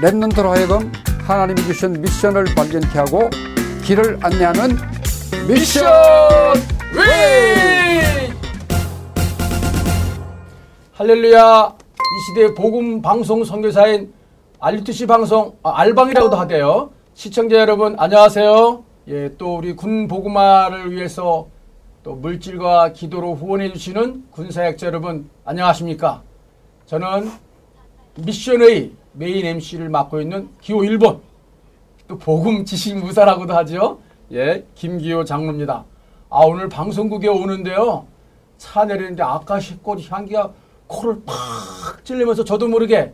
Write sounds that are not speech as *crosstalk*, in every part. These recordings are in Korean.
랩런트로 하여금 하나님이 주신 미션을 발견케 하고 길을 안내하는 미션 위! 할렐루야 이 시대 복음 방송 선교사인 알리투시 방송 아, 알방이라고도 하대요. 시청자 여러분 안녕하세요. 예, 또 우리 군 복음화를 위해서 또 물질과 기도로 후원해 주시는 군사역자 여러분 안녕하십니까? 저는 미션의 메인 MC를 맡고 있는 기호 1번 또 복음 지식 무사라고도 하죠. 예, 김기호 장로입니다. 아 오늘 방송국에 오는데요. 차 내리는데 아까시꽃 향기가 코를 팍 찔리면서 저도 모르게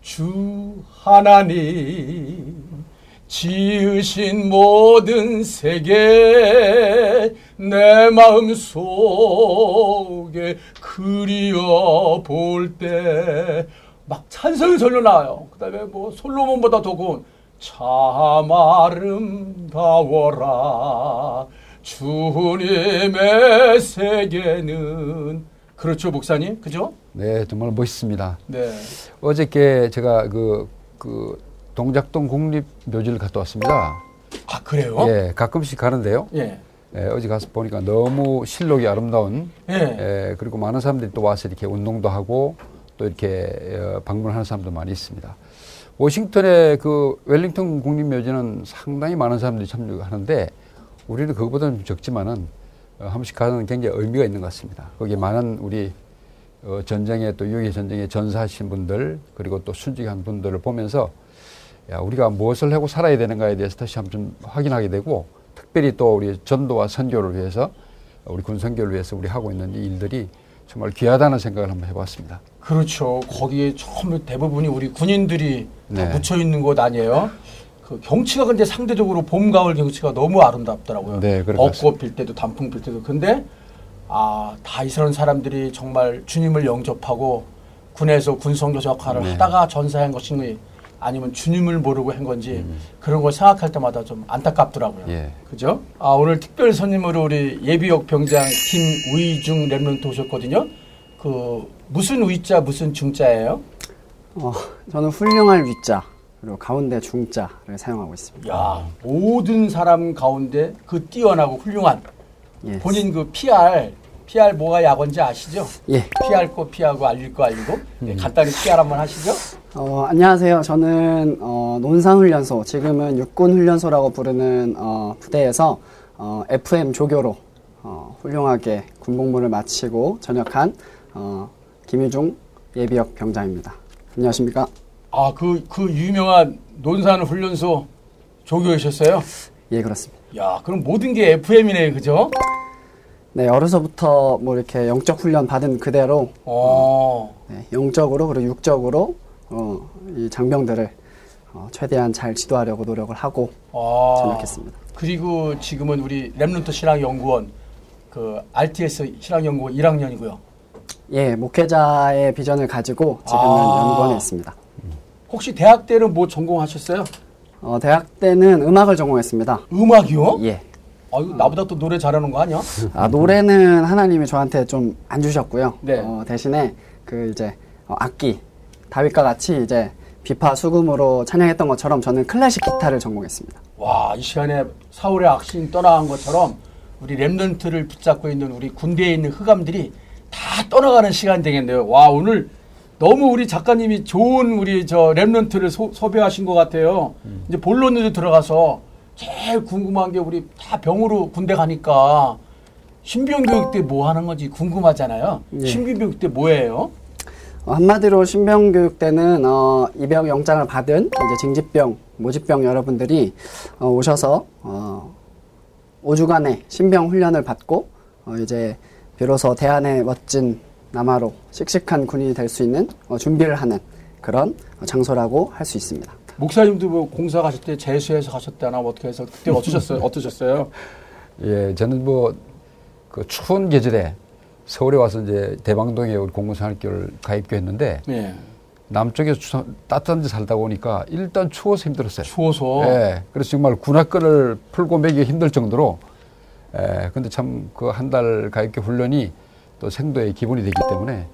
주 하나님 지으신 모든 세계 내 마음 속에 그리워 볼때 막 찬성이 절로 나와요. 그 다음에 뭐 솔로몬보다 더 고운 참 아름다워라 주님의 세계는 그렇죠 목사님 그죠? 네, 정말 멋있습니다. 네. 어저께 제가 그, 그 동작동 국립묘지를 갔다 왔습니다. 아 그래요? 예, 가끔씩 가는데요. 예. 예, 어제 가서 보니까 너무 실록이 아름다운 예. 예, 그리고 많은 사람들이 또 와서 이렇게 운동도 하고 또 이렇게 어, 방문하는 사람도 많이 있습니다. 워싱턴의 그 웰링턴 국립묘지는 상당히 많은 사람들이 참여하는데 우리는 그것보다는 좀 적지만은 어, 한 번씩 가는 굉장히 의미가 있는 것 같습니다. 거기에 많은 우리 어, 전쟁에 또 유해 전쟁에 전사하신 분들 그리고 또 순직한 분들을 보면서 야, 우리가 무엇을 하고 살아야 되는가에 대해서 다시 한번 좀 확인하게 되고 특별히 또 우리 전도와 선교를 위해서 우리 군 선교를 위해서 우리 하고 있는 이 일들이 정말 귀하다는 생각을 한번 해봤습니다. 그렇죠. 거기에 전부 대부분이 우리 군인들이 다 네. 묻혀 있는 곳 아니에요? 그 경치가 근데 상대적으로 봄 가을 경치가 너무 아름답더라고요. 네, 벚꽃 필 때도 단풍 필 때도. 근데 아, 다 이스라엘 사람들이 정말 주님을 영접하고 군에서 군성교 역할을 네. 하다가 전사한 것인지 아니면 주님을 모르고 한 건지 그런 걸 생각할 때마다 좀 안타깝더라고요. 음. 예. 그죠? 아, 오늘 특별 손님으로 우리 예비역 병장 김의중 랩런트 오셨거든요. 그 무슨 의자 무슨 중자예요? 어, 저는 훌륭할 위자 그리고 가운데 중자를 사용하고 있습니다. 야 모든 사람 가운데 그 뛰어나고 훌륭한 예. 본인 그 PR PR 뭐가 약원지 아시죠? 예. PR 거 피하고 알릴 거 알리고 네, 간단히 PR 한번 하시죠. 어, 안녕하세요. 저는 어, 논산훈련소 지금은 육군훈련소라고 부르는 어, 부대에서 어, FM 조교로 어, 훌륭하게 군복무를 마치고 전역한 어, 김유중 예비역 병장입니다. 안녕하십니까? 아 그 그 유명한 논산 훈련소 조교이셨어요? 예, 그렇습니다. 야 그럼 모든 게 FM이네 그죠? 네, 어려서부터 뭐 이렇게 영적 훈련 받은 그대로 어. 네, 영적으로 그리고 육적으로 어, 이 장병들을 어, 최대한 잘 지도하려고 노력을 하고 아. 전역했습니다. 그리고 지금은 우리 랩런트 신학연구원 그 RTS 신학연구원 1학년이고요. 예, 목회자의 비전을 가지고 지금은 아. 연구원에 있습니다. 혹시 대학 때는 뭐 전공하셨어요? 어, 대학 때는 음악을 전공했습니다. 음악이요? 예. 아유, 나보다 또 노래 잘하는 거 아니야? 아, 노래는 하나님이 저한테 좀 안 주셨고요. 네. 어, 대신에 그 이제 어, 악기 다윗과 같이 이제 비파 수금으로 찬양했던 것처럼 저는 클래식 기타를 전공했습니다. 와, 이 시간에 사울의 악신 떠나간 것처럼 우리 랩런트를 붙잡고 있는 우리 군대에 있는 흑암들이 다 떠나가는 시간 되겠네요. 와, 오늘 너무 우리 작가님이 좋은 우리 저 랩런트를 소, 섭외하신 것 같아요. 이제 본론으로 들어가서 제일 궁금한 게 우리 다 병으로 군대 가니까 신병 교육 때 뭐 하는 건지 궁금하잖아요. 예. 신병 교육 때 뭐예요? 어, 한마디로 신병 교육 때는 어, 입역 영장을 받은 이제 징집병, 모집병 여러분들이 어, 오셔서 어, 5주간의 신병 훈련을 받고 어, 이제 비로소 대한의 멋진 남아로 씩씩한 군인이 될 수 있는 어, 준비를 하는 그런 어, 장소라고 할 수 있습니다. 목사님도 뭐 공사 가실 때 재수해서 가셨다나 뭐 어떻게 해서 그때 어떠셨어요? 어떠셨어요? *laughs* 예, 저는 뭐 그 추운 계절에 서울에 와서 이제 대방동에 우리 공군생활교를 가입교했는데 네. 남쪽에서 추, 따뜻한 데 살다 보니까 일단 추워서 힘들었어요. 추워서 예, 그래서 정말 군화끈을 풀고 매기기 힘들 정도로 예, 근데 참 그 한 달 가입교 훈련이 또또 생도의 기본이 되기 때문에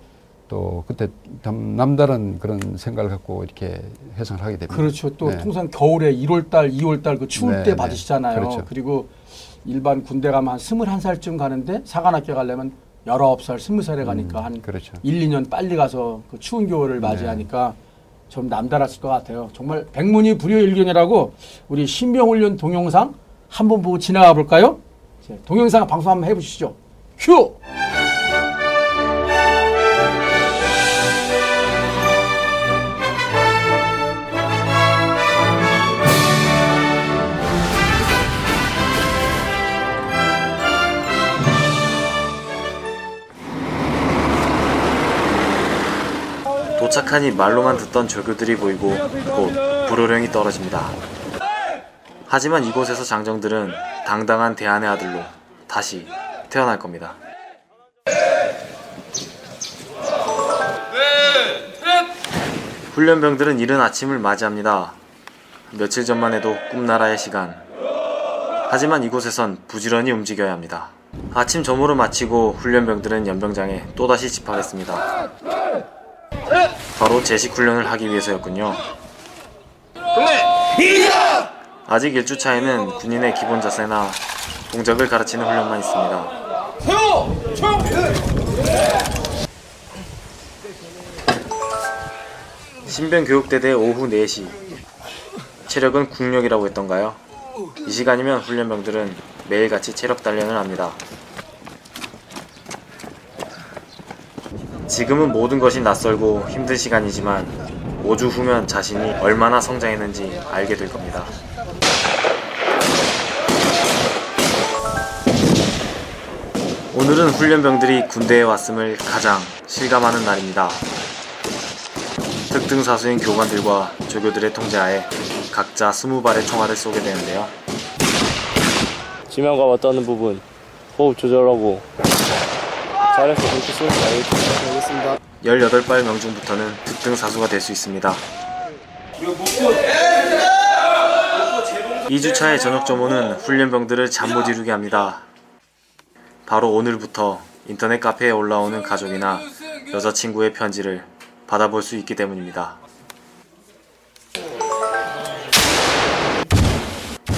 또 그때 남- 남다른 그런 생각을 갖고 이렇게 해상을 하게 됩니다. 그렇죠. 또 네. 통상 겨울에 1월달, 2월달 그 추울 네, 때 네. 받으시잖아요. 그렇죠. 그리고 일반 군대 가면 한 21살쯤 가는데 사관학교 가려면 19살, 20살에 가니까 한 그렇죠. 1, 2년 빨리 가서 그 추운 겨울을 맞이하니까 좀 남달랐을 것 같아요. 정말 백문이 불여일견이라고 우리 신병훈련 동영상 한번 보고 지나가 볼까요? 동영상 방송 한번 해보시죠. 큐! 도착하니 말로만 듣던 조교들이 보이고 곧 불호령이 떨어집니다. 하지만 이곳에서 장정들은 당당한 대한의 아들로 다시 태어날 겁니다. 훈련병들은 이른 아침을 맞이합니다. 며칠 전만 해도 꿈나라의 시간. 하지만 이곳에선 부지런히 움직여야 합니다. 아침 점호를 마치고 훈련병들은 연병장에 또다시 집합했습니다. 바로 제식 훈련을 하기 위해서였군요. 아직 1주 차에는 군인의 기본 자세나 동작을 가르치는 훈련만 있습니다. 신병 교육대대 오후 4시. 체력은 국력이라고 했던가요? 이 시간이면 훈련병들은 매일같이 체력 단련을 합니다. 지금은 모든 것이 낯설고 힘든 시간이지만 5주 후면 자신이 얼마나 성장했는지 알게 될 겁니다. 오늘은 훈련병들이 군대에 왔음을 가장 실감하는 날입니다. 특등사수인 교관들과 조교들의 통제하에 각자 20발의 총알을 쏘게 되는데요. 지명과 맞닿는 부분 호흡 조절하고 잘해서 그렇게 쏠지 알겠습니다. 18발 명중부터는 특등사수가 될 수 있습니다. 2주차의 저녁 점호는 훈련병들을 잠 못 이루게 합니다. 바로 오늘부터 인터넷 카페에 올라오는 가족이나 여자친구의 편지를 받아볼 수 있기 때문입니다.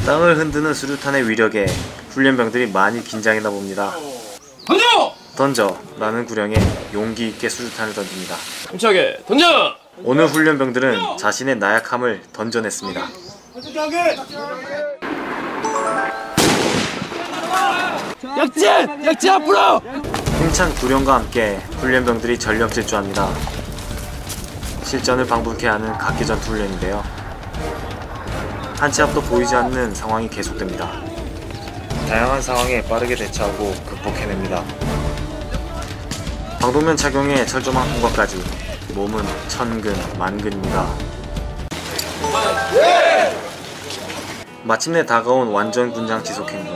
땅을 흔드는 수류탄의 위력에 훈련병들이 많이 긴장했나 봅니다. 던져! 라는 구령에 용기 있게 수류탄을 던집니다. 힘차게 던져! 오늘 훈련병들은 자신의 나약함을 던져냈습니다. 약진! 약진 앞으로! 힘찬 구령과 함께 훈련병들이 전력 질주합니다. 실전을 방불케 하는 각기 전투 훈련인데요. 한치 앞도 보이지 않는 상황이 계속됩니다. 다양한 상황에 빠르게 대처하고 극복해냅니다. 방독면 착용에 철조망 통과까지 몸은 천근 만근입니다. 마침내 다가온 완전 군장 지속 행군.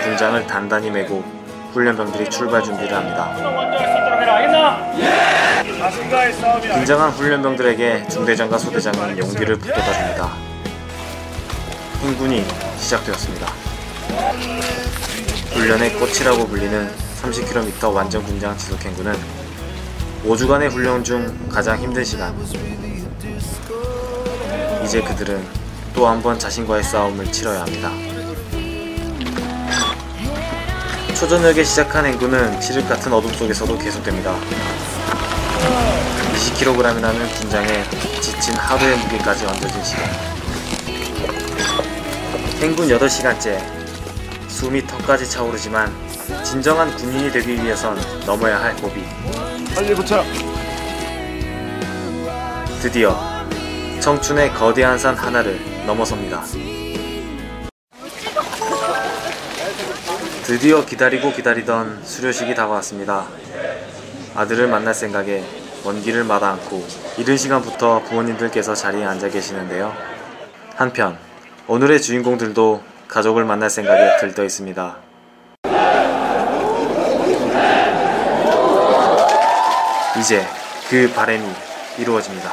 군장을 단단히 메고 훈련병들이 출발 준비를 합니다. 긴장한 훈련병들에게 중대장과 소대장은 용기를 북돋아 줍니다. 행군이 시작되었습니다. 훈련의 꽃이라고 불리는 30km 완전 군장 지속 행군은 5주간의 훈련 중 가장 힘든 시간. 이제 그들은 또 한 번 자신과의 싸움을 치러야 합니다. 초저녁에 시작한 행군은 칠흑 같은 어둠 속에서도 계속됩니다. 20kg이라는 군장에 지친 하루의 무게까지 얹어진 시간. 행군 8시간째. 숨이 턱까지 차오르지만 진정한 군인이 되기 위해선 넘어야 할 고비. 빨리 붙여! 드디어 청춘의 거대한 산 하나를 넘어섭니다. 드디어 기다리고 기다리던 수료식이 다가왔습니다. 아들을 만날 생각에 먼 길을 마다 않고 이른 시간부터 부모님들께서 자리에 앉아 계시는데요. 한편 오늘의 주인공들도 가족을 만날 생각에 들떠 있습니다. 이제 그 바램이 이루어집니다.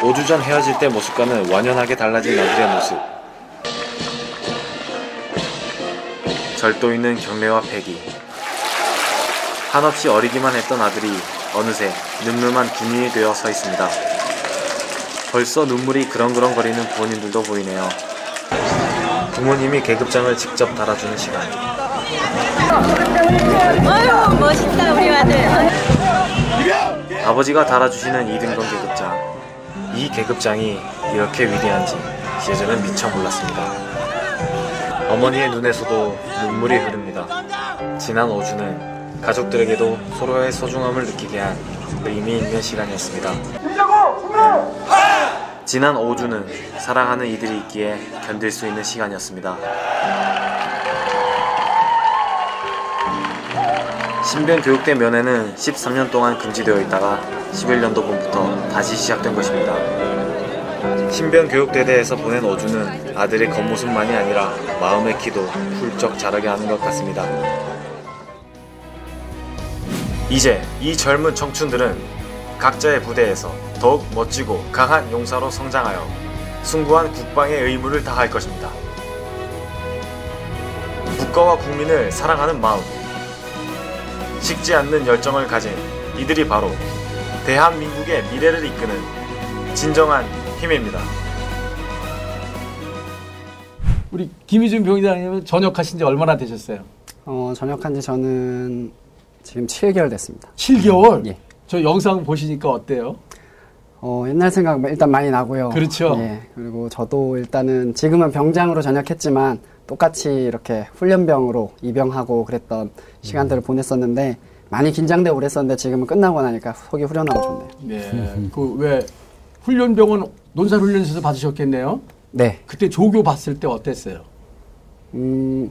5주 전 헤어질 때 모습과는 완연하게 달라진 아들의 모습. 절도 있는 경례와 패기. 한없이 어리기만 했던 아들이 어느새 늠름한 군인이 되어 서 있습니다. 벌써 눈물이 그렁그렁 거리는 부모님들도 보이네요. 부모님이 계급장을 직접 달아주는 시간. 아유 멋있다 우리 아들. 아버지가 달아주시는 2등병 계급장. 이 계급장이 이렇게 위대한지 예전엔 미처 몰랐습니다. 어머니의 눈에서도 눈물이 흐릅니다. 지난 5주는 가족들에게도 서로의 소중함을 느끼게 한 의미 있는 시간이었습니다. 지난 5주는 사랑하는 이들이 있기에 견딜 수 있는 시간이었습니다. 신병 교육대 면회는 13년 동안 금지되어 있다가 11년도분부터 다시 시작된 것입니다. 신병 교육대대에서 보낸 5주는 아들의 겉모습만이 아니라 마음의 키도 훌쩍 자라게 하는 것 같습니다. 이제 이 젊은 청춘들은 각자의 부대에서 더욱 멋지고 강한 용사로 성장하여 숭고한 국방의 의무를 다할 것입니다. 국가와 국민을 사랑하는 마음, 식지 않는 열정을 가진 이들이 바로 대한민국의 미래를 이끄는 진정한 힘입니다. 우리 김희준 병장님은 전역하신 지 얼마나 되셨어요? 어, 전역한 지 저는 지금 7개월 됐습니다. 7개월? 예. 저 영상 보시니까 어때요? 어, 옛날 생각 일단 많이 나고요. 그렇죠. 예. 그리고 저도 일단은 지금은 병장으로 전역했지만 똑같이 이렇게 훈련병으로 입영하고 그랬던 시간들을 보냈었는데 많이 긴장되고 그랬었는데 지금은 끝나고 나니까 속이 후련하고 좋네요. 네. 그 왜 훈련병은 논산 훈련소에서 받으셨겠네요. 네. 그때 조교 봤을 때 어땠어요? 음,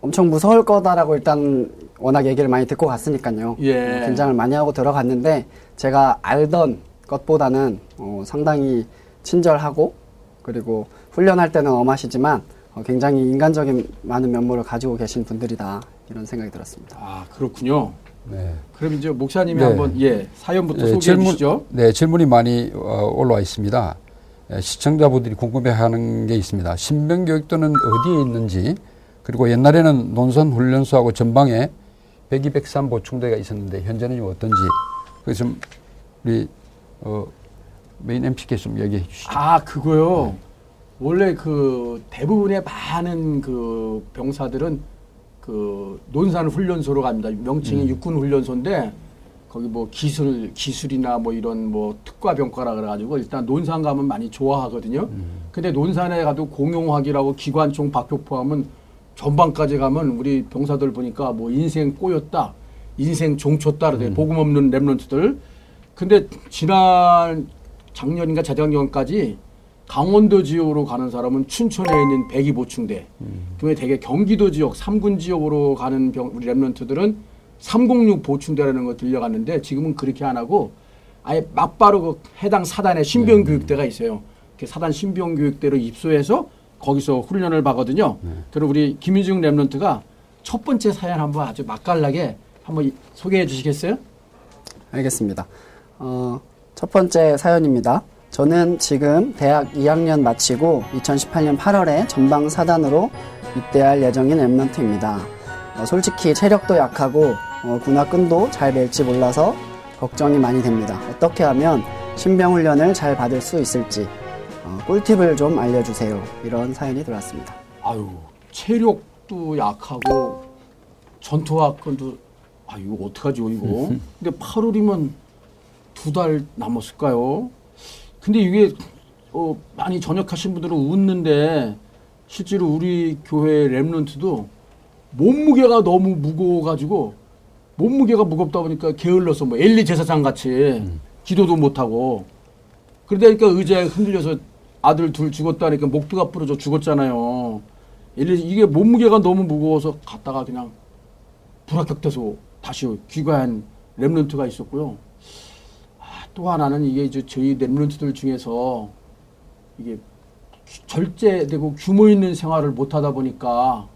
엄청 무서울 거다라고 일단 워낙 얘기를 많이 듣고 갔으니까요. 예. 어, 긴장을 많이 하고 들어갔는데 제가 알던 것보다는 어, 상당히 친절하고 그리고 훈련할 때는 엄하시지만 어, 굉장히 인간적인 많은 면모를 가지고 계신 분들이다 이런 생각이 들었습니다. 아 그렇군요. 네. 그럼 이제 목사님이 네. 한번 예 사연부터 네, 소개해 주시죠. 네, 질문이 많이 어, 올라와 있습니다. 에, 시청자분들이 궁금해하는 게 있습니다. 신병교육도는 어디에 있는지 그리고 옛날에는 논산 훈련소하고 전방에 100, 203 보충대가 있었는데 현재는 어떤지 그래서 좀 우리 어, 메인 MC께서 좀 얘기해 주시죠. 아 그거요. 원래 그 대부분의 많은 그 병사들은 그 논산 훈련소로 갑니다. 명칭이 육군 훈련소인데 거기 뭐 기술 기술이나 뭐 이런 뭐 특과 병과라 그래가지고 일단 논산 가면 많이 좋아하거든요. 근데 논산에 가도 공용화기라고 기관총 박표 포함은 전방까지 가면 우리 병사들 보니까 뭐 인생 꼬였다, 인생 종쳤다 그러대 복음 없는 랩런트들. 근데 지난 작년인가 재작년까지 강원도 지역으로 가는 사람은 춘천에 있는 백이 보충대. 그다음에 대개 경기도 지역, 삼군 지역으로 가는 병, 우리 랩런트들은 306 보충대라는 거 들려갔는데 지금은 그렇게 안 하고 아예 막바로 그 해당 사단에 신병 교육대가 있어요. 그 사단 신병 교육대로 입소해서 거기서 훈련을 받거든요. 그럼 우리 김희중 랩런트가 첫 번째 사연 한번 아주 맛깔나게 한번 이- 소개해 주시겠어요? 알겠습니다. 어, 첫 번째 사연입니다. 저는 지금 대학 2학년 마치고 2018년 8월에 전방 사단으로 입대할 예정인 랩런트입니다. 어, 솔직히 체력도 약하고 어, 군화 끈도 잘 맬지 몰라서 걱정이 많이 됩니다. 어떻게 하면 신병 훈련을 잘 받을 수 있을지 어, 꿀팁을 좀 알려주세요. 이런 사연이 들어왔습니다. 아유 체력도 약하고 전투화건도 아 이거 어떡하죠 이거 *laughs* 근데 8월이면 두 달 남았을까요 근데 이게 어, 많이 전역하신 분들은 웃는데 실제로 우리 교회 랩런트도 몸무게가 너무 무거워가지고 몸무게가 무겁다 보니까 게을러서 뭐 엘리 제사장 같이 기도도 못하고 그러다니까 의자에 흔들려서 아들 둘 죽었다니까 목뼈가 부러져 죽었잖아요. 엘리 이게 몸무게가 너무 무거워서 갔다가 그냥 불합격돼서 다시 귀가한 랩런트가 있었고요. 아, 또 하나는 이게 이제 저희 랩런트들 중에서 이게 규- 절제되고 규모 있는 생활을 못 하다 보니까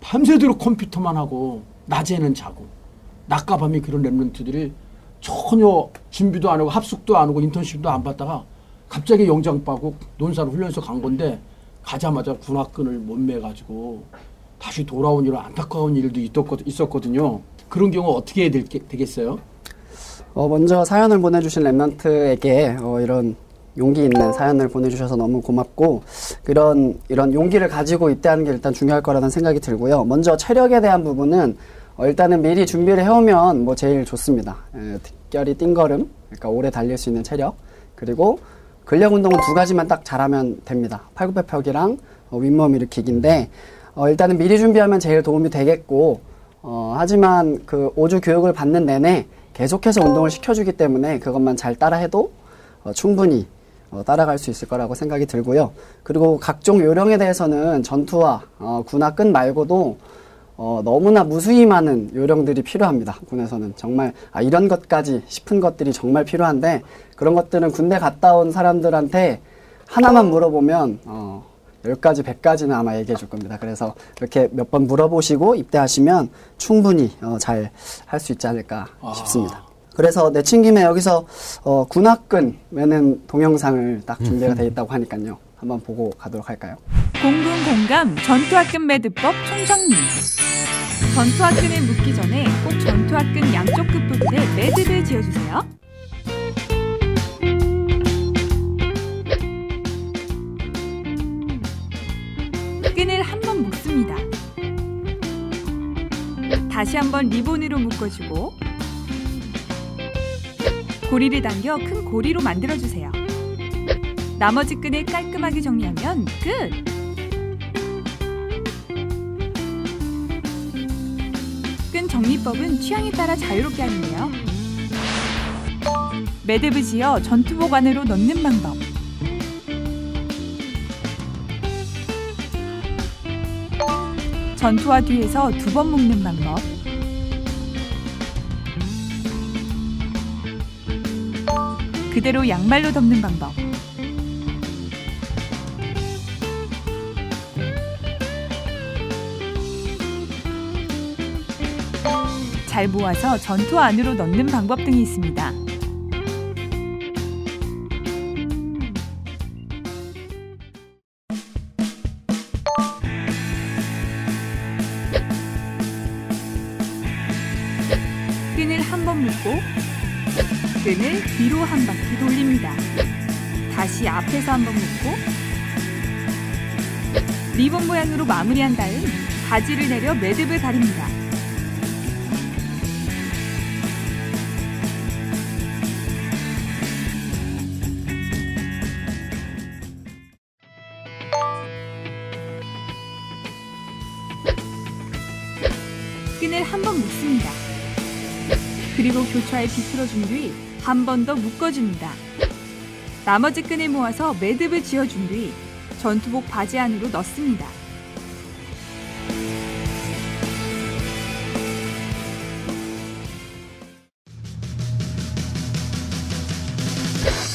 밤새도록 컴퓨터만 하고 낮에는 자고 낮과 밤이 그런 랩런트들이 전혀 준비도 안 하고 합숙도 안 하고 인턴십도 안 받다가 갑자기 영장 빠고 논산 훈련소 간 건데 가자마자 군화끈을 못 매가지고 다시 돌아온 이런 안타까운 일도 있었거든요. 그런 경우 어떻게 해야 될, 되겠어요? 어, 먼저 사연을 보내주신 랩런트에게 어, 이런 용기 있는 사연을 보내주셔서 너무 고맙고 이런 이런 용기를 가지고 입대하는 게 일단 중요할 거라는 생각이 들고요. 먼저 체력에 대한 부분은 어, 일단은 미리 준비를 해오면 뭐 제일 좋습니다. 에, 특별히 띵걸음, 그러니까 오래 달릴 수 있는 체력 그리고 근력 운동은 두 가지만 딱 잘하면 됩니다. 팔굽혀펴기랑 어, 윗몸 일으키기인데 어, 일단은 미리 준비하면 제일 도움이 되겠고 어, 하지만 그 5주 교육을 받는 내내 계속해서 운동을 시켜주기 때문에 그것만 잘 따라해도 어, 충분히 어, 따라갈 수 있을 거라고 생각이 들고요. 그리고 각종 요령에 대해서는 전투와 어, 군화 끈 말고도 어, 너무나 무수히 많은 요령들이 필요합니다. 군에서는 정말 아, 이런 것까지 싶은 것들이 정말 필요한데 그런 것들은 군대 갔다 온 사람들한테 하나만 물어보면 어, 10가지, 100가지는 아마 얘기해 줄 겁니다. 그래서 이렇게 몇 번 물어보시고 입대하시면 충분히 어, 잘 할 수 있지 않을까 싶습니다. 그래서 내친 김에 여기서 어, 군화끈 매는 동영상을 딱 준비가 돼 있다고 하니까요. 한번 보고 가도록 할까요? 공군 공감 전투화끈 매듭법 총정리 전투화끈을 묶기 전에 꼭 전투화끈 양쪽 끝부분에 매듭을 지어주세요. 끈을 한 번 묶습니다. 다시 한번 리본으로 묶어주고 고리를 당겨 큰 고리로 만들어주세요. 나머지 끈을 깔끔하게 정리하면 끝! 끈 정리법은 취향에 따라 자유롭게 하는데요. 매듭을 지어 전투복 안으로 넣는 방법. 전투화 뒤에서 두 번 묶는 방법. 그대로 양말로 덮는 방법. 잘 모아서 전투 안으로 넣는 방법 등이 있습니다. 한 바퀴 돌립니다. 다시 앞에서 한 번 묶고 리본 모양으로 마무리한 다음 바지를 내려 매듭을 가립니다. 끈을 한 번 묶습니다. 그리고 교차에 비틀어준 뒤 한 번 더 묶어줍니다. 나머지 끈을 모아서 매듭을 지어준 뒤 전투복 바지 안으로 넣습니다.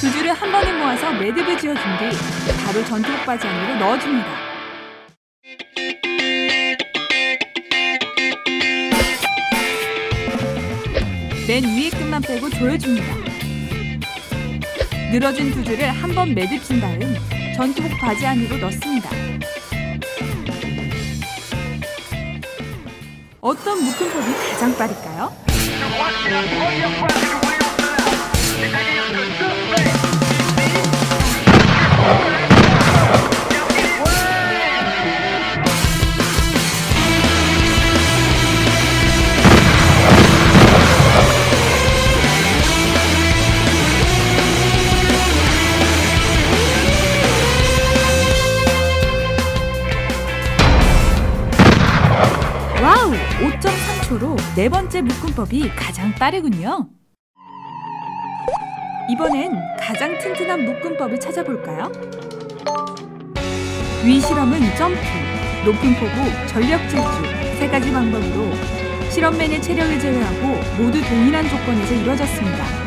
두 줄을 한 번에 모아서 매듭을 지어준 뒤 바로 전투복 바지 안으로 넣어줍니다. 맨 위에 끝만 빼고 조여줍니다. 늘어진 두 줄을 한번 매듭진 다음 전투복 바지 안으로 넣습니다. 어떤 묶음법이 가장 빠를까요? 네 번째 묶음법이 가장 빠르군요. 이번엔 가장 튼튼한 묶음법을 찾아볼까요? 위 실험은 점프, 높은 포구, 전력 질주 세 가지 방법으로 실험맨의 체력을 제외하고 모두 동일한 조건에서 이루어졌습니다.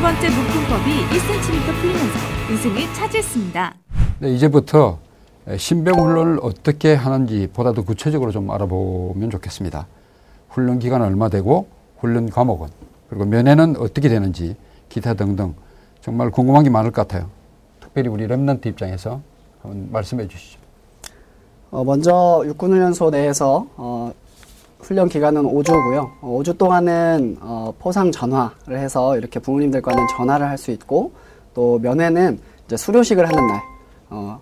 무릎이 1cm 풀리면서 우승을 차지했습니다. 네, 이제부터 신병 훈련을 어떻게 하는지 보다 더 구체적으로 좀 알아보면 좋겠습니다. 훈련 기간은 얼마 되고 훈련 과목은 그리고 면회는 어떻게 되는지 기타 등등 정말 궁금한 게 많을 것 같아요. 특별히 우리 랩런트 입장에서 한번 말씀해 주시죠. 어, 먼저 육군훈련소 내에서 어, 훈련 기간은 5주고요. 어, 5주 동안은 어, 포상 전화를 해서 이렇게 부모님들과는 전화를 할 수 있고 또 면회는 이제 수료식을 하는 날 어,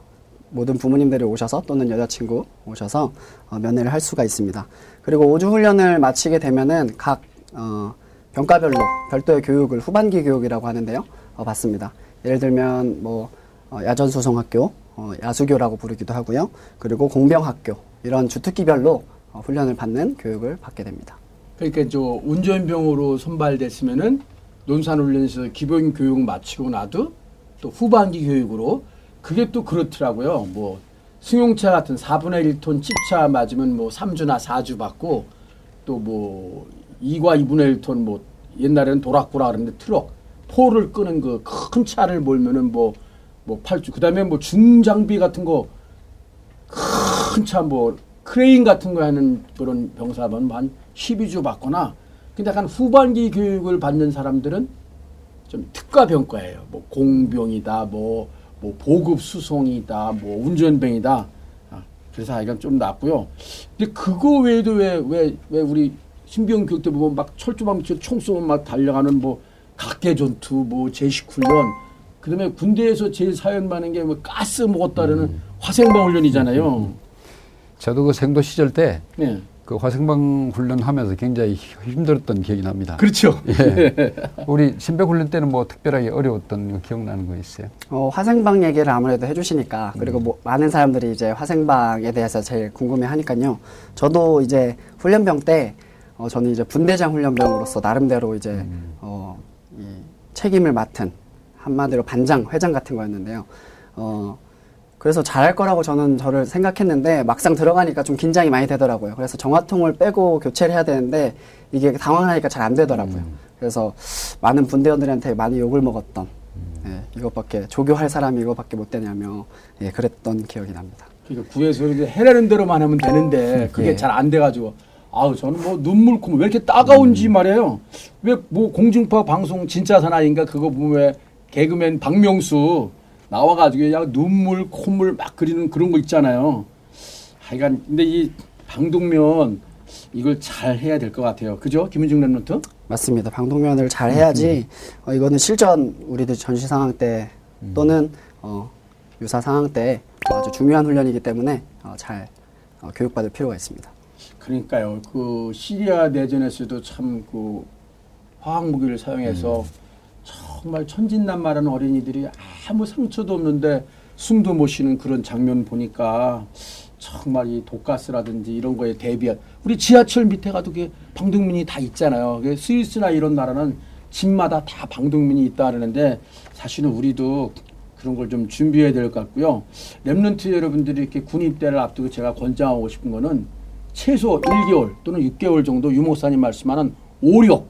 모든 부모님들이 오셔서 또는 여자친구 오셔서 어, 면회를 할 수가 있습니다. 그리고 5주 훈련을 마치게 되면은 각 어, 병가별로 별도의 교육을 후반기 교육이라고 하는데요. 어, 받습니다. 예를 들면 뭐 어, 야전수송학교, 어, 야수교라고 부르기도 하고요. 그리고 공병학교 이런 주특기별로 어, 훈련을 받는 교육을 받게 됩니다. 그러니까 저 운전병으로 선발됐으면은 논산훈련에서 기본 교육 마치고 나도 또 후반기 교육으로 그게 또 그렇더라고요. 뭐 승용차 같은 4분의 1톤 찝차 맞으면 뭐 3주나 4주 받고 또 뭐 2과 2분의 1톤 뭐 옛날에는 도락구라 그러는데 트럭 포를 끄는 그 큰 차를 몰면은 뭐 뭐 8주 그다음에 뭐 중장비 같은 거 큰 차 뭐 크레인 같은 거 하는 그런 병사면 한 12주 받거나 근데 약간 후반기 교육을 받는 사람들은 좀 특가 병과예요. 뭐 공병이다, 뭐, 뭐 보급 수송이다, 뭐 운전병이다. 아, 그래서 아이가 좀 낫고요. 근데 그거 외에도 왜, 왜, 왜 우리 신병 교육 때 보면 막 철조망 총 쏘면 막 달려가는 뭐 각계 전투, 뭐 제식 훈련, 그다음에 군대에서 제일 사연 많은 게 뭐 가스 먹었다라는 화생방 훈련이잖아요. 저도 그 생도 시절 때그 네. 화생방 훈련하면서 굉장히 힘들었던 기억이 납니다. 그렇죠. 예. *laughs* 우리 신병 훈련 때는 뭐 특별하게 어려웠던 거 기억나는 거 있어요? 어, 화생방 얘기를 아무래도 해주시니까 그리고 뭐 많은 사람들이 이제 화생방에 대해서 제일 궁금해하니까요. 저도 이제 훈련병 때 어, 저는 이제 분대장 훈련병으로서 나름대로 이제 어, 이 책임을 맡은 한마디로 반장 회장 같은 거였는데요. 어, 그래서 잘할 거라고 저는 저를 생각했는데 막상 들어가니까 좀 긴장이 많이 되더라고요. 그래서 정화통을 빼고 교체를 해야 되는데 이게 당황하니까 잘 안 되더라고요. 그래서 많은 분대원들한테 많이 욕을 먹었던 예, 이것밖에 조교할 사람이 이거밖에 못 되냐며 예, 그랬던 기억이 납니다. 그러니까 구에서 이제 해라는 대로만 하면 되는데 그게 예. 잘안 돼가지고 아우 저는 뭐 눈물 콧물 왜 이렇게 따가운지 말이에요. 왜 뭐 공중파 방송 진짜 사나이인가 그거 보면 왜 개그맨 박명수 나와가지고 그냥 눈물 콧물 막 그리는 그런 거 있잖아요. 하여간 근데 이 방독면 이걸 잘 해야 될 것 같아요. 그죠? 김은중 랩런트? 맞습니다. 방독면을 잘 해야지 어, 이거는 실전 우리들 전시 상황 때 또는 어, 유사 상황 때 아주 중요한 훈련이기 때문에 어, 잘 어, 교육받을 필요가 있습니다. 그러니까요. 그 시리아 내전에서도 참 그 화학 무기를 사용해서 정말 천진난만한 어린이들이 아무 상처도 없는데 숨도 못 쉬는 그런 장면 보니까 정말 이 독가스라든지 이런 거에 대비한 우리 지하철 밑에 가도 그 방독면이 다 있잖아요. 그 스위스나 이런 나라는 집마다 다 방독면이 있다 그러는데 사실은 우리도 그런 걸 좀 준비해야 될 것 같고요. 랩런트 여러분들이 이렇게 군 입대를 앞두고 제가 권장하고 싶은 거는 최소 1개월 또는 6개월 정도 유 목사님 말씀하는 오력,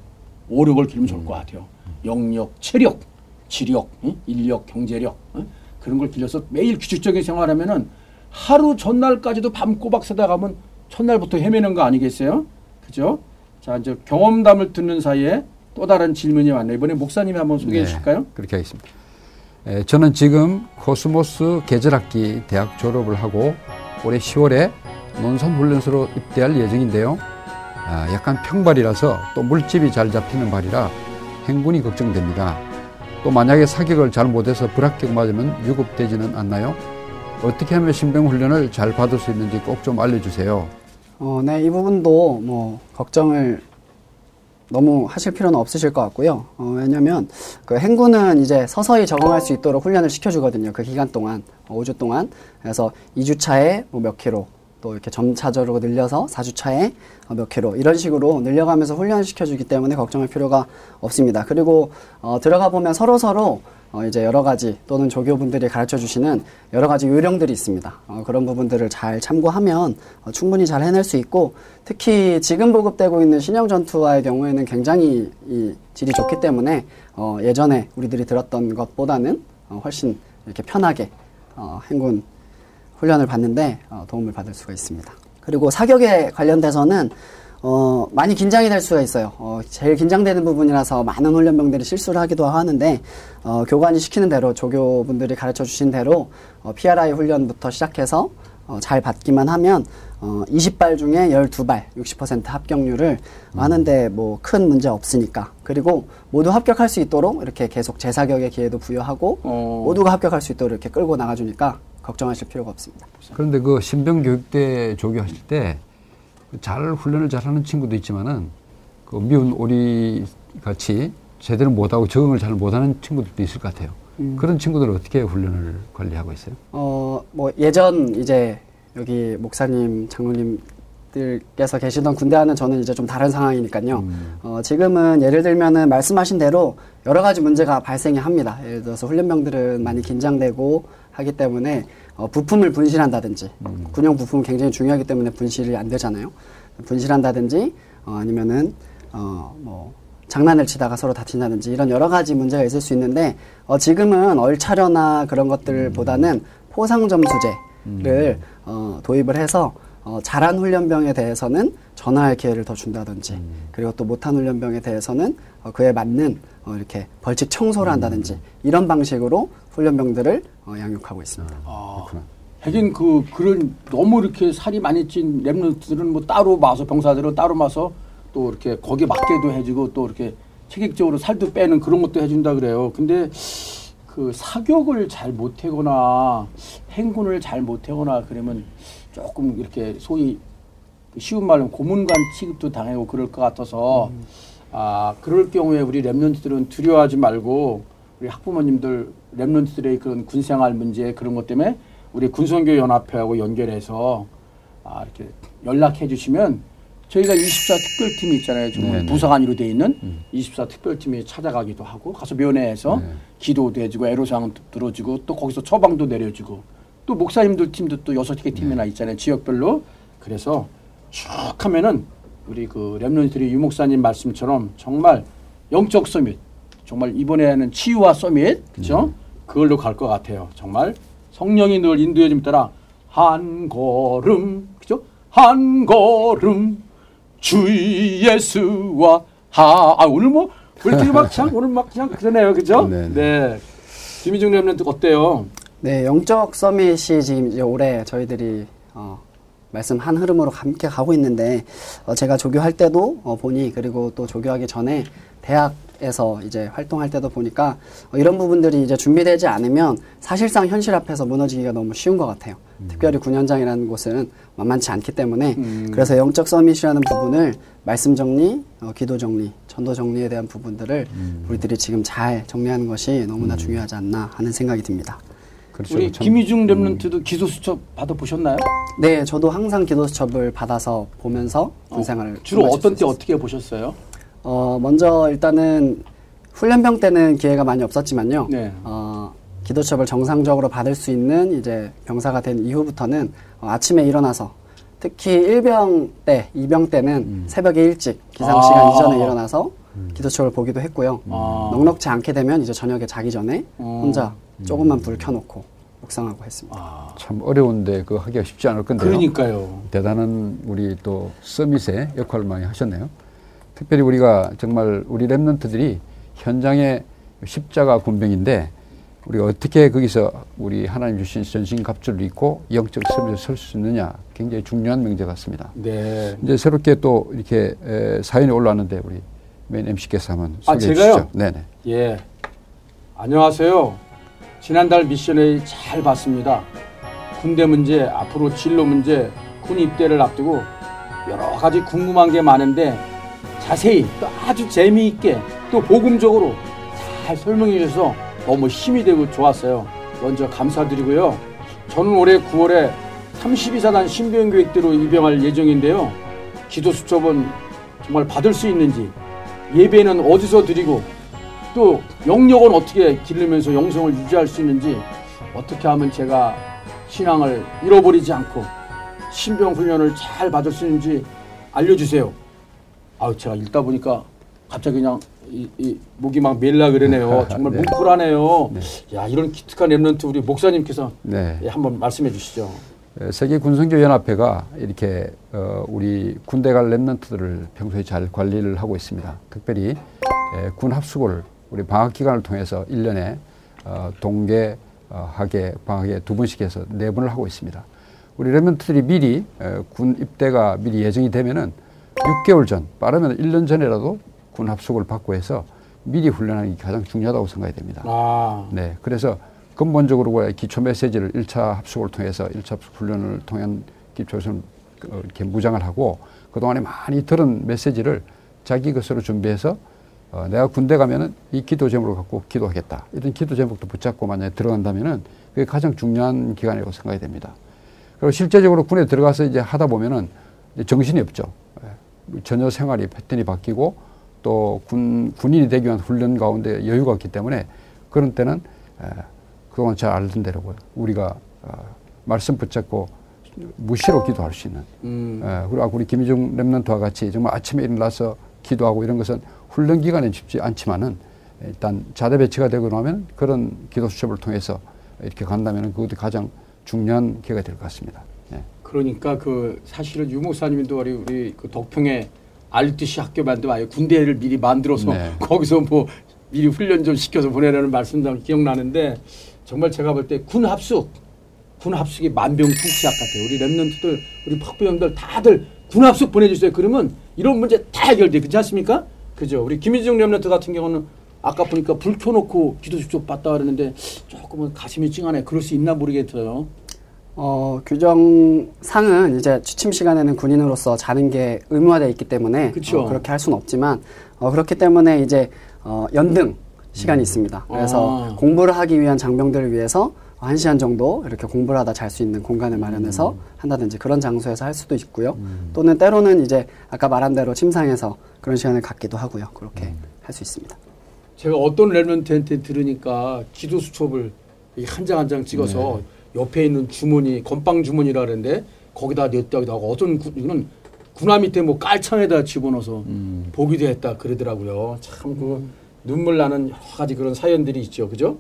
오력을 기르면 좋을 것 같아요. 영력, 체력, 지력, 응? 인력, 경제력 응? 그런 걸 길러서 매일 규칙적인 생활하면은 하루 전날까지도 밤 꼬박 새다 가면 첫날부터 헤매는 거 아니겠어요? 그죠? 자 이제 경험담을 듣는 사이에 또 다른 질문이 왔네요. 이번에 목사님이 한번 소개해 네, 주실까요? 그렇게 하겠습니다. 에, 저는 지금 코스모스 계절학기 대학 졸업을 하고 올해 10월에 논산훈련소로 입대할 예정인데요. 아, 약간 평발이라서 또 물집이 잘 잡히는 발이라 행군이 걱정됩니다. 또 만약에 사격을 잘 못해서 불합격 맞으면 유급되지는 않나요? 어떻게 하면 신병 훈련을 잘 받을 수 있는지 꼭 좀 알려주세요. 어, 네, 이 부분도 뭐 걱정을 너무 하실 필요는 없으실 것 같고요. 어, 왜냐면 그 행군은 이제 서서히 적응할 수 있도록 훈련을 시켜주거든요. 그 기간 동안, 어, 5주 동안. 그래서 2주차에 뭐 몇 킬로, 또 이렇게 점차적으로 늘려서 4주차에 어, 몇 킬로, 이런 식으로 늘려가면서 훈련을 시켜주기 때문에 걱정할 필요가 없습니다. 그리고 어, 들어가 보면 서로 서로 어, 이제 여러 가지 또는 조교분들이 가르쳐 주시는 여러 가지 요령들이 있습니다. 어, 그런 부분들을 잘 참고하면 어, 충분히 잘 해낼 수 있고 특히 지금 보급되고 있는 신형 전투화의 경우에는 굉장히 이 질이 좋기 때문에 어, 예전에 우리들이 들었던 것보다는 어, 훨씬 이렇게 편하게 어, 행군 훈련을 받는데 어, 도움을 받을 수가 있습니다. 그리고 사격에 관련돼서는 어, 많이 긴장이 될 수가 있어요. 어, 제일 긴장되는 부분이라서 많은 훈련병들이 실수를 하기도 하는데, 어, 교관이 시키는 대로, 조교분들이 가르쳐 주신 대로, 어, PRI 훈련부터 시작해서, 어, 잘 받기만 하면, 어, 20발 중에 12발, 60% 합격률을 하는데 뭐 큰 문제 없으니까. 그리고 모두 합격할 수 있도록 이렇게 계속 재사격의 기회도 부여하고, 어. 모두가 합격할 수 있도록 이렇게 끌고 나가주니까 걱정하실 필요가 없습니다. 그런데 그 신병 교육 때 조교하실 때 잘 훈련을 잘하는 친구도 있지만은 그 미운 오리 같이 제대로 못하고 적응을 잘 못하는 친구들도 있을 것 같아요. 그런 친구들은 어떻게 훈련을 관리하고 있어요? 어, 뭐 예전 이제 여기 목사님, 장로님들께서 계시던 군대와는 저는 이제 좀 다른 상황이니까요. 어, 지금은 예를 들면은 말씀하신 대로 여러 가지 문제가 발생이 합니다. 예를 들어서 훈련병들은 많이 긴장되고 하기 때문에 어, 부품을 분실한다든지 군용 부품은 굉장히 중요하기 때문에 분실이 안 되잖아요. 분실한다든지 어, 아니면은 어, 뭐 장난을 치다가 서로 다친다든지 이런 여러 가지 문제가 있을 수 있는데 어, 지금은 얼차려나 그런 것들보다는 포상 점수제를 어, 도입을 해서 어, 잘한 훈련병에 대해서는 전화할 기회를 더 준다든지 그리고 또 못한 훈련병에 대해서는 어, 그에 맞는 어, 이렇게 벌칙 청소를 한다든지 이런 방식으로 훈련병들을 어, 양육하고 있습니다. 아, 하긴 그 그런 너무 이렇게 살이 많이 찐 랩런트들은 뭐 따로 마서 병사들은 따로 마서 또 이렇게 거기에 맞게도 해주고 또 이렇게 체계적으로 살도 빼는 그런 것도 해준다 그래요. 근데 그 사격을 잘 못하거나 행군을 잘 못하거나 그러면 조금 이렇게 소위 그 쉬운 말로 고문관 취급도 당하고 그럴 것 같아서 아 그럴 경우에 우리 랩런트들은 두려워하지 말고 우리 학부모님들 랩런트들의 그런 군생활 문제 그런 것 때문에 우리 군성교 연합회하고 연결해서 아 이렇게 연락해 주시면 저희가 24 특별팀이 있잖아요. 네네. 부사관으로 돼 있는 24 특별팀이 찾아가기도 하고 가서 면회해서 기도도 해주고 애로사항도 들어주고 또 거기서 처방도 내려주고 또 목사님들 팀도 또 여섯 개 팀이나 있잖아요. 지역별로 그래서 쭉 하면은 우리 그 랩런트들이 유 목사님 말씀처럼 정말 영적 서밋 정말 이번에는 치유와 서밋 그죠? 그걸로 갈 것 같아요. 정말 성령이 늘 인도해 줌 따라 한 걸음 그죠? 한 걸음 주 예수와 하 아, 오늘 뭐 우리 막참 오늘 막 그냥 그러네요. 그죠? 네네. *laughs* 네. 김희중 랩런트 어때요? 네, 영적 서밋이 지금 이제 올해 저희들이 어, 말씀 한 흐름으로 함께 가고 있는데 어, 제가 조교할 때도 어, 보니 그리고 또 조교하기 전에 대학에서 이제 활동할 때도 보니까 어, 이런 부분들이 이제 준비되지 않으면 사실상 현실 앞에서 무너지기가 너무 쉬운 것 같아요. 특별히 군현장이라는 곳은 만만치 않기 때문에. 그래서 영적 서밋이라는 부분을 말씀 정리, 어, 기도 정리, 전도 정리에 대한 부분들을 우리들이 지금 잘 정리하는 것이 너무나 중요하지 않나 하는 생각이 듭니다. 그렇죠. 우리 참- 김희중 랩런트도 기소 수첩 받아 보셨나요? 네, 저도 항상 기도 수첩을 받아서 보면서 군생활을 주로 마칠 어떤 수때 있었어요. 어떻게 보셨어요? 어, 먼저 일단은 훈련병 때는 기회가 많이 없었지만요. 네. 어, 기도 수첩을 정상적으로 받을 수 있는 이제 병사가 된 이후부터는 어, 아침에 일어나서 특히 일병 때, 이병 때는 새벽에 일찍 기상 아. 시간 이전에 일어나서 기도 수첩을 보기도 했고요. 아. 넉넉지 않게 되면 이제 저녁에 자기 전에 어. 혼자 조금만 불 켜놓고 묵상하고 했습니다. 아, 참 어려운데 그 하기가 쉽지 않을 건데요. 그러니까요. 대단한 우리 또 서밋의 역할을 많이 하셨네요. 특별히 우리가 정말 우리 랩런트들이 현장의 십자가 군병인데 우리가 어떻게 거기서 우리 하나님 주신 전신 갑주를 입고 영적 서밋에 설수 있느냐 굉장히 중요한 명제 같습니다. 네. 이제 새롭게 또 이렇게 에, 사연이 올라왔는데 우리 메인 MC께서 한번 아, 소개해 제가요? 주시죠. 네네. 예. 안녕하세요. 지난달 미션회의 잘 봤습니다. 군대 문제, 앞으로 진로 문제, 군 입대를 앞두고 여러 가지 궁금한 게 많은데 자세히 또 아주 재미있게 또 복음적으로 잘 설명해 주셔서 너무 힘이 되고 좋았어요. 먼저 감사드리고요. 저는 올해 9월에 32사단 신병 교육대로 입영할 예정인데요. 기도 수첩은 정말 받을 수 있는지 예배는 어디서 드리고 또 영역은 어떻게 기르면서 영성을 유지할 수 있는지 어떻게 하면 제가 신앙을 잃어버리지 않고 신병 훈련을 잘 받을 수 있는지 알려주세요. 아우 제가 읽다 보니까 갑자기 그냥 이, 이 목이 막 멜라 그러네요. *laughs* 정말 네. 뭉클하네요. 네. 야 이런 기특한 랩런트 우리 목사님께서 네. 예, 한번 말씀해 주시죠. 에, 세계 군성교 연합회가 이렇게 어, 우리 군대 갈 랩런트들을 평소에 잘 관리를 하고 있습니다. 특별히 에, 군 합숙을 우리 방학 기간을 통해서 1년에 어, 동계, 어, 하계, 방학에 두 번씩 해서 네 번을 하고 있습니다. 우리 랩런트들이 미리 에, 군 입대가 미리 예정이 되면은 6개월 전, 빠르면 1년 전이라도 군 합숙을 받고 해서 미리 훈련하는 게 가장 중요하다고 생각이 됩니다. 아 네, 그래서 근본적으로 그 기초 메시지를 1차 합숙을 통해서 1차 합숙 훈련을 통한 기초에서는 어, 이렇게 무장을 하고 그동안에 많이 들은 메시지를 자기 것으로 준비해서 어, 내가 군대 가면은 이 기도 제목을 갖고 기도하겠다. 이런 기도 제목도 붙잡고 만약에 들어간다면은 그게 가장 중요한 기간이라고 생각이 됩니다. 그리고 실제적으로 군에 들어가서 이제 하다 보면은 이제 정신이 없죠. 예. 전혀 생활이 패턴이 바뀌고 또 군, 군인이 되기 위한 훈련 가운데 여유가 없기 때문에 그런 때는 에, 그동안 잘 알던 대로고요. 우리가 어, 말씀 붙잡고 무시로 기도할 수 있는 음. 에, 그리고 아까 우리 김희중 랩런트와 같이 정말 아침에 일어나서 기도하고 이런 것은 훈련 기간에 쉽지 않지만은 일단 자대 배치가 되고 나면 그런 기도 수첩을 통해서 이렇게 간다면 그것도 가장 중요한 기회가 될 것 같습니다. 예. 그러니까 그 사실은 유 목사님도 우리 우리 그 덕평에 알듯이 학교 만들면 아예 군대를 미리 만들어서 네. *laughs* 거기서 뭐 미리 훈련 좀 시켜서 보내라는 말씀도 기억나는데 정말 제가 볼 때 군 합숙 군 합숙이 만병통치약 같아요. 우리 랩런트들 우리 팍배형들 다들 군 합숙 보내주세요. 그러면 이런 문제 다 해결돼. 그렇지 않습니까? 그죠? 우리 김희중 랩런트 같은 경우는 아까 보니까 불 켜놓고 기도 수첩 봤다 그러는데 조금은 가슴이 찡하네. 그럴 수 있나 모르겠어요. 어, 규정상은 이제 취침 시간에는 군인으로서 자는 게 의무화되어 있기 때문에. 어, 그렇게 할 수는 없지만 어, 그렇기 때문에 이제 어, 연등 시간이 있습니다. 그래서 아. 공부를 하기 위한 장병들을 위해서 한 시간 정도 이렇게 공부를 하다 잘 수 있는 공간을 마련해서 한다든지 그런 장소에서 할 수도 있고요. 또는 때로는 이제 아까 말한 대로 침상에서 그런 시간을 갖기도 하고요. 그렇게 할수 있습니다. 제가 어떤 랩런트한테 들으니까 기도 수첩을 한 장 한장 찍어서 옆에 있는 주머니 건빵 주머니라 그러는데 거기다 냈다기도 하고 어떤 군은 군화 밑에 뭐 깔창에다 집어넣어서 보기도 했다 그러더라고요. 참그 눈물 나는 여러 가지 그런 사연들이 있죠, 그죠?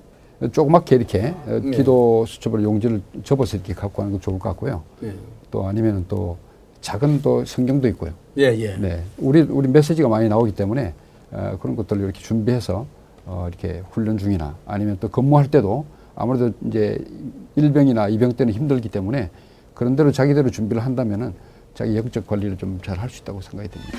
조그맣게 이렇게 어, 네. 기도 수첩을 용지를 접어서 이렇게 갖고 가는 거 좋을 것 같고요. 예, 또 아니면은 또 작은 또 성경도 있고요. 예, 예. 네, 우리 우리 메시지가 많이 나오기 때문에 어, 그런 것들을 이렇게 준비해서 어, 이렇게 훈련 중이나 아니면 또 근무할 때도 아무래도 이제 일병이나 이병 때는 힘들기 때문에 그런 대로 자기대로 준비를 한다면은 자기 영적 관리를 좀 잘 할 수 있다고 생각이 됩니다.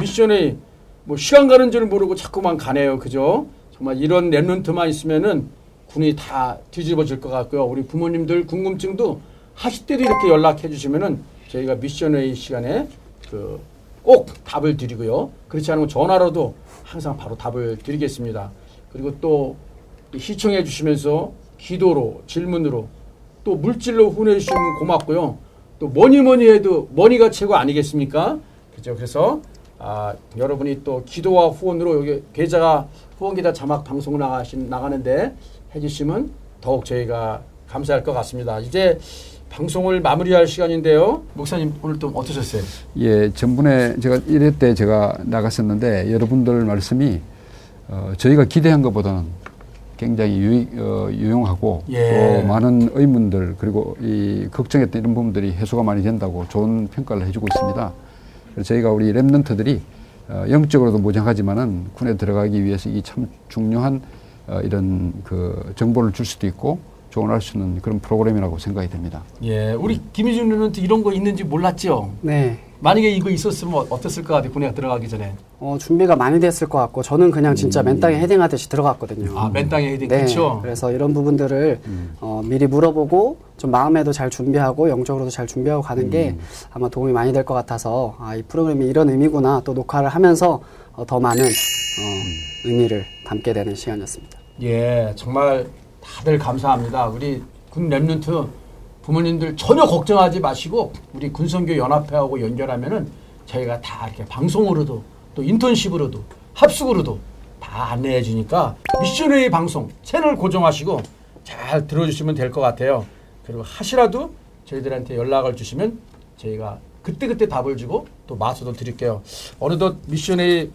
미션이 뭐 시간 가는 줄 모르고 자꾸만 가네요. 그죠? 정말 이런 랩런트만 있으면은 군이 다 뒤집어질 것 같고요. 우리 부모님들 궁금증도 하실 때도 이렇게 연락해 주시면은 저희가 미션웨이 시간에 그 꼭 답을 드리고요. 그렇지 않으면 전화로도 항상 바로 답을 드리겠습니다. 그리고 또 시청해 주시면서 기도로 질문으로 또 물질로 후원해 주시면 고맙고요. 또 뭐니 뭐니 해도 머니가 최고 아니겠습니까? 그죠? 그래서 아, 여러분이 또 기도와 후원으로 여기 계좌가 후원 계좌 자막 방송 나가신 나가는데 해주시면 더욱 저희가 감사할 것 같습니다. 이제 방송을 마무리할 시간인데요. 목사님 오늘 좀 어떠셨어요? 예, 전번에 제가 1회 때 제가 나갔었는데 여러분들 말씀이 어, 저희가 기대한 것보다는 굉장히 유익, 어, 유용하고 예. 또 많은 의문들 그리고 이 걱정했던 이런 부분들이 해소가 많이 된다고 좋은 평가를 해주고 있습니다. 그래서 저희가 우리 remnant들이 어, 영적으로도 무장하지만은 군에 들어가기 위해서 이 참 중요한 어, 이런 그 정보를 줄 수도 있고 조언할 수 있는 그런 프로그램이라고 생각이 됩니다. 예, 우리 김희준 remnant 이런 거 있는지 몰랐죠? 네. 만약에 이거 있었으면 어땠을 것 같아요? 군에 들어가기 전에. 어, 준비가 많이 됐을 것 같고 저는 그냥 진짜 맨 땅에 헤딩하듯이 들어갔거든요. 아, 맨 땅에 헤딩 네, 그렇죠? 그래서 이런 부분들을 어, 미리 물어보고 좀 마음에도 잘 준비하고 영적으로도 잘 준비하고 가는 게 아마 도움이 많이 될 것 같아서 아, 이 프로그램이 이런 의미구나 또 녹화를 하면서 어, 더 많은 어, 의미를 담게 되는 시간이었습니다. 예, 정말 다들 감사합니다. 우리 군 랩런트 부모님들 전혀 걱정하지 마시고 우리 군성교 연합회하고 연결하면은 저희가 다 이렇게 방송으로도 또 인턴십으로도 합숙으로도 다 안내해 주니까 미션웨이 방송 채널 고정하시고 잘 들어주시면 될 것 같아요. 그리고 하시라도 저희들한테 연락을 주시면 저희가 그때그때 답을 주고 또 마수도 드릴게요. 어느덧 미션웨이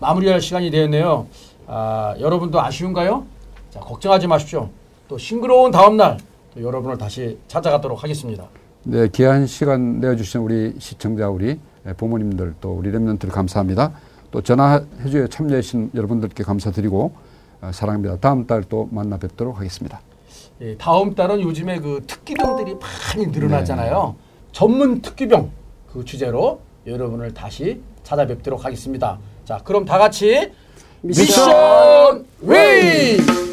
마무리할 시간이 되었네요. 아, 여러분도 아쉬운가요? 자, 걱정하지 마십시오. 또 싱그러운 다음날 또 여러분을 다시 찾아가도록 하겠습니다. 네, 귀한 시간 내어주신 우리 시청자, 우리 부모님들, 또 우리 랩런트를 감사합니다. 또 전화해주에 참여해주신 여러분들께 감사드리고 어, 사랑합니다. 다음 달 또 만나 뵙도록 하겠습니다. 예, 다음 달은 요즘에 그 특기병들이 많이 늘어나잖아요. 전문 특기병 그 주제로 여러분을 다시 찾아뵙도록 하겠습니다. 자, 그럼 다 같이 미션 웨이!